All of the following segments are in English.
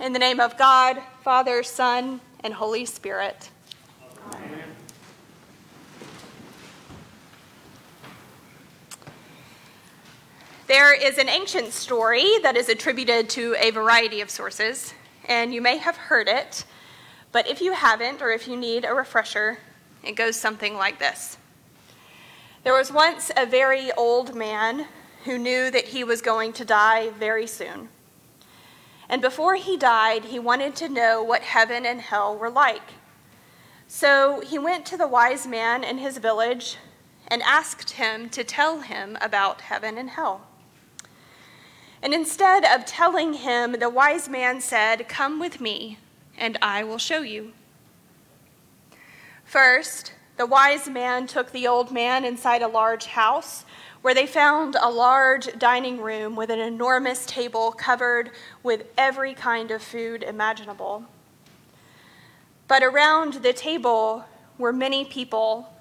In the name of God, Father, Son, and Holy Spirit. There is an ancient story that is attributed to a variety of sources, and you may have heard it, but if you haven't, or if you need a refresher, it goes something like this There was once a very old man who knew that he was going to die very soon. And before he died, he wanted to know what heaven and hell were like. So he went to the wise man in his village and asked him to tell him about heaven and hell. And instead of telling him, the wise man said, Come with me, and I will show you. First, the wise man took the old man inside a large house where they found a large dining room with an enormous table covered with every kind of food imaginable. But around the table were many people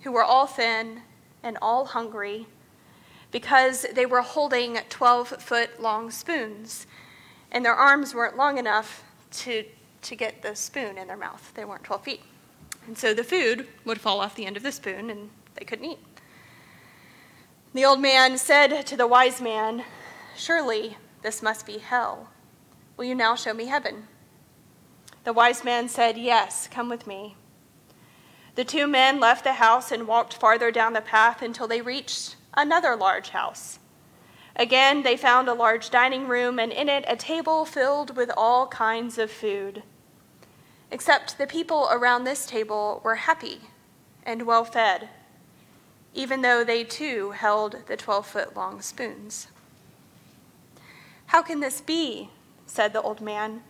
who were all thin and all hungry because they were holding 12 foot long spoons, and their arms weren't long enough to, to get the spoon in their mouth. They weren't 12 feet. And so the food would fall off the end of the spoon, and they couldn't eat. The old man said to the wise man, Surely this must be hell. Will you now show me heaven? The wise man said, Yes, come with me. The two men left the house and walked farther down the path until they reached another large house. Again, they found a large dining room, and in it a table filled with all kinds of food. Except the people around this table were happy and well fed even though they too held the 12 foot long spoons. How can this be? said the old man.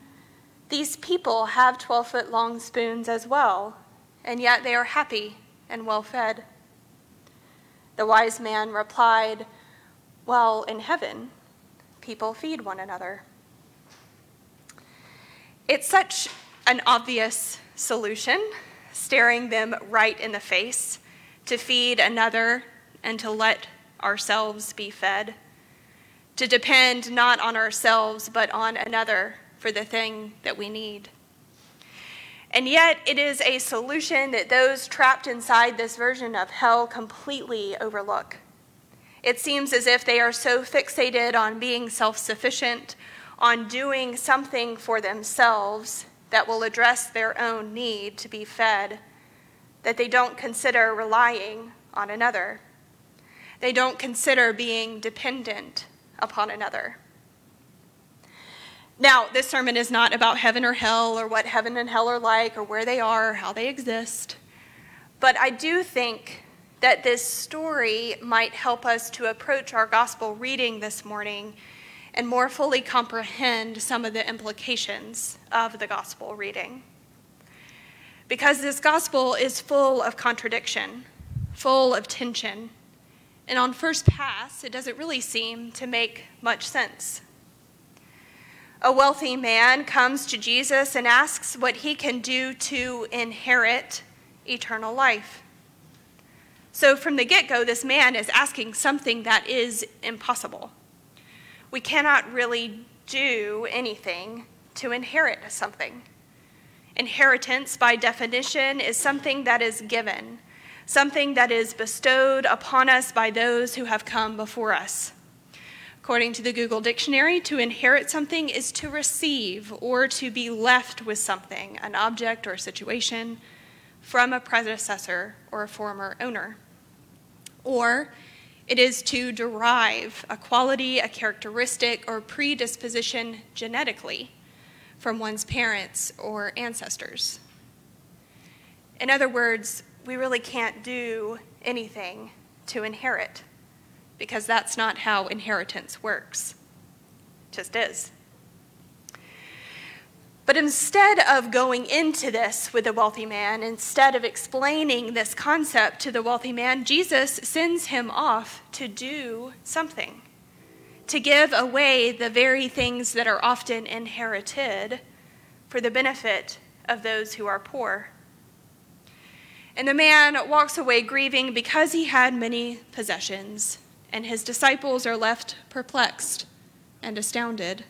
These people have 12 foot long spoons as well, and yet they are happy and well fed. The wise man replied, Well, in heaven, people feed one another. It's such an obvious solution, staring them right in the face to feed another and to let ourselves be fed, to depend not on ourselves but on another for the thing that we need. And yet, it is a solution that those trapped inside this version of hell completely overlook. It seems as if they are so fixated on being self sufficient, on doing something for themselves that will address their own need to be fed that they don't consider relying on another. They don't consider being dependent upon another. Now, this sermon is not about heaven or hell or what heaven and hell are like or where they are or how they exist. But I do think that this story might help us to approach our gospel reading this morning and more fully comprehend some of the implications of the gospel reading because this gospel is full of contradiction, full of tension. And on first pass, it doesn't really seem to make much sense. A wealthy man comes to Jesus and asks what he can do to inherit eternal life. So, from the get go, this man is asking something that is impossible. We cannot really do anything to inherit something. Inheritance, by definition, is something that is given, something that is bestowed upon us by those who have come before us. According to the Google Dictionary, to inherit something is to receive or to be left with something, an object or situation, from a predecessor or a former owner. Or it is to derive a quality, a characteristic, or predisposition genetically from one's parents or ancestors. In other words, we really can't do anything to inherit because that's not how inheritance works. It just is. But instead of going into this with the wealthy man, instead of explaining this concept to the wealthy man, Jesus sends him off to do something to give away the very things that are often inherited for the benefit of those who are poor. And the man walks away grieving because he had many possessions, and his disciples are left perplexed and astounded.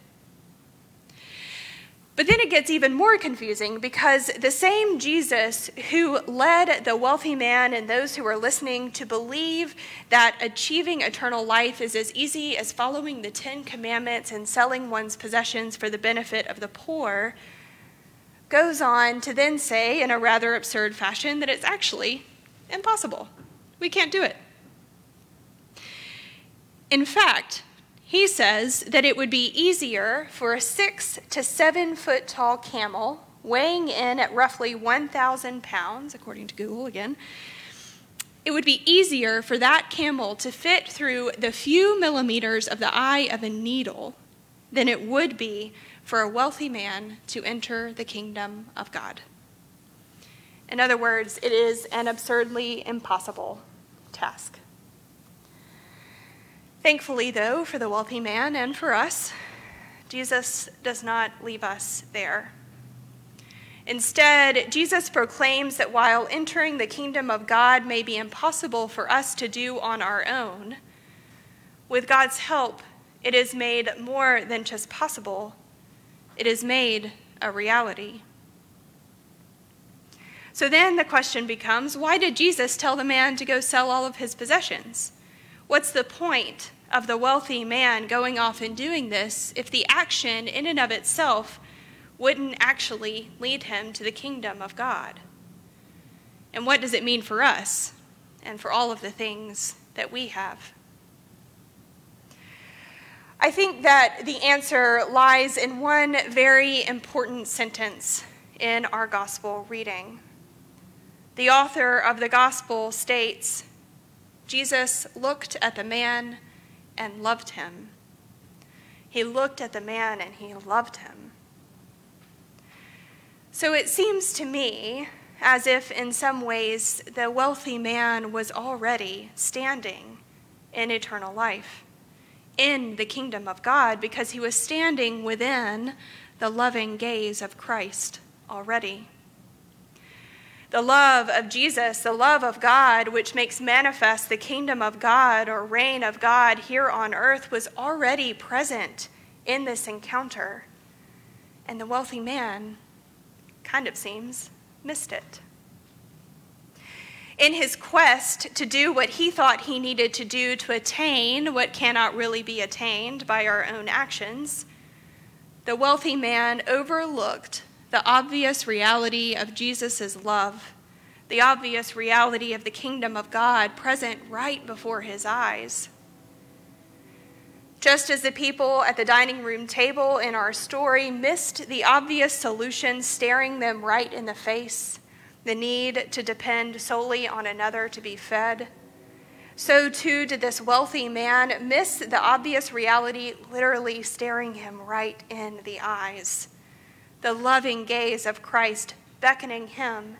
But then it gets even more confusing because the same Jesus who led the wealthy man and those who were listening to believe that achieving eternal life is as easy as following the Ten Commandments and selling one's possessions for the benefit of the poor, goes on to then say in a rather absurd fashion that it's actually impossible. We can't do it. In fact, he says that it would be easier for a six to seven foot tall camel, weighing in at roughly 1,000 pounds, according to Google again, it would be easier for that camel to fit through the few millimeters of the eye of a needle than it would be for a wealthy man to enter the kingdom of God. In other words, it is an absurdly impossible task. Thankfully, though, for the wealthy man and for us, Jesus does not leave us there. Instead, Jesus proclaims that while entering the kingdom of God may be impossible for us to do on our own, with God's help, it is made more than just possible, it is made a reality. So then the question becomes why did Jesus tell the man to go sell all of his possessions? What's the point of the wealthy man going off and doing this if the action in and of itself wouldn't actually lead him to the kingdom of God? And what does it mean for us and for all of the things that we have? I think that the answer lies in one very important sentence in our gospel reading. The author of the gospel states Jesus looked at the man and loved him. He looked at the man and he loved him. So it seems to me as if, in some ways, the wealthy man was already standing in eternal life, in the kingdom of God, because he was standing within the loving gaze of Christ already. The love of Jesus, the love of God, which makes manifest the kingdom of God or reign of God here on earth, was already present in this encounter. And the wealthy man, kind of seems, missed it. In his quest to do what he thought he needed to do to attain what cannot really be attained by our own actions, the wealthy man overlooked the obvious reality of Jesus' love, the obvious reality of the kingdom of God present right before his eyes. Just as the people at the dining room table in our story missed the obvious solution staring them right in the face, the need to depend solely on another to be fed, so too did this wealthy man miss the obvious reality literally staring him right in the eyes the loving gaze of Christ beckoning him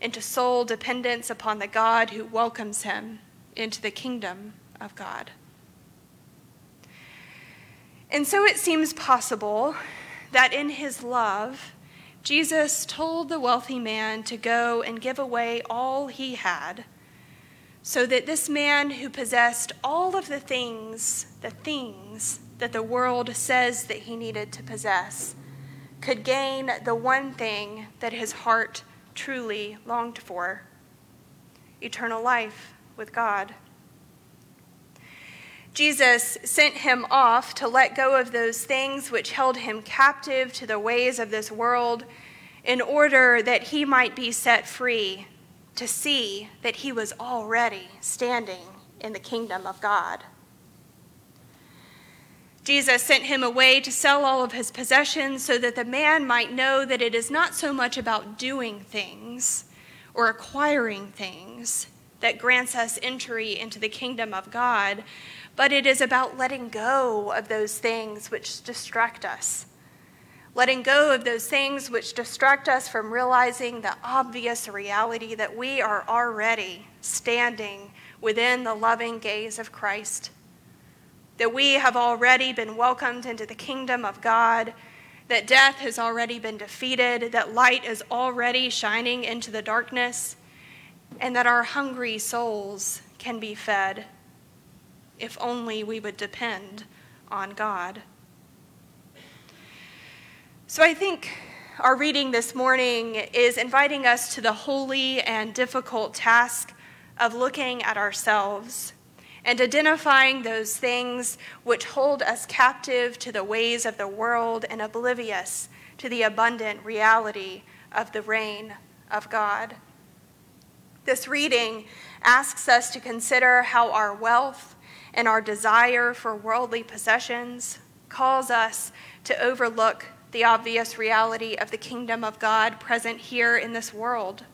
into sole dependence upon the God who welcomes him into the kingdom of God. And so it seems possible that in his love, Jesus told the wealthy man to go and give away all he had, so that this man who possessed all of the things, the things that the world says that he needed to possess, could gain the one thing that his heart truly longed for eternal life with God. Jesus sent him off to let go of those things which held him captive to the ways of this world in order that he might be set free to see that he was already standing in the kingdom of God. Jesus sent him away to sell all of his possessions so that the man might know that it is not so much about doing things or acquiring things that grants us entry into the kingdom of God, but it is about letting go of those things which distract us. Letting go of those things which distract us from realizing the obvious reality that we are already standing within the loving gaze of Christ that we have already been welcomed into the kingdom of God, that death has already been defeated, that light is already shining into the darkness, and that our hungry souls can be fed if only we would depend on God. So I think our reading this morning is inviting us to the holy and difficult task of looking at ourselves and identifying those things which hold us captive to the ways of the world and oblivious to the abundant reality of the reign of God. This reading asks us to consider how our wealth and our desire for worldly possessions calls us to overlook the obvious reality of the kingdom of God present here in this world.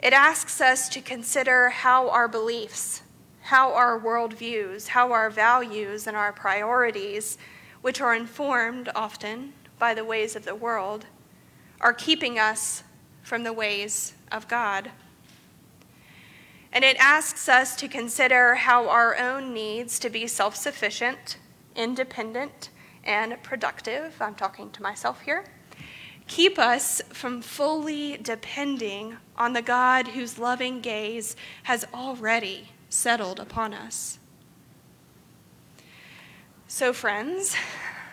It asks us to consider how our beliefs, how our worldviews, how our values and our priorities, which are informed often by the ways of the world, are keeping us from the ways of God. And it asks us to consider how our own needs to be self sufficient, independent, and productive, I'm talking to myself here, keep us from fully depending on the God whose loving gaze has already settled upon us. So, friends,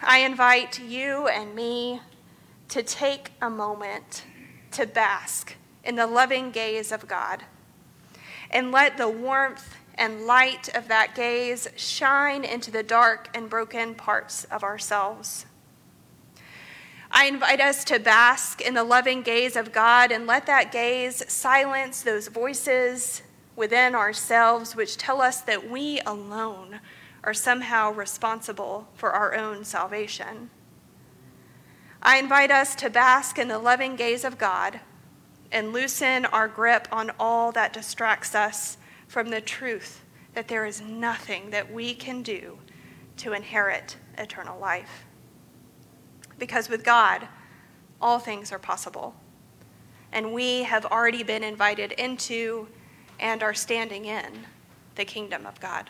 I invite you and me to take a moment to bask in the loving gaze of God and let the warmth and light of that gaze shine into the dark and broken parts of ourselves. I invite us to bask in the loving gaze of God and let that gaze silence those voices within ourselves which tell us that we alone are somehow responsible for our own salvation. I invite us to bask in the loving gaze of God and loosen our grip on all that distracts us from the truth that there is nothing that we can do to inherit eternal life. Because with God, all things are possible. And we have already been invited into and are standing in the kingdom of God.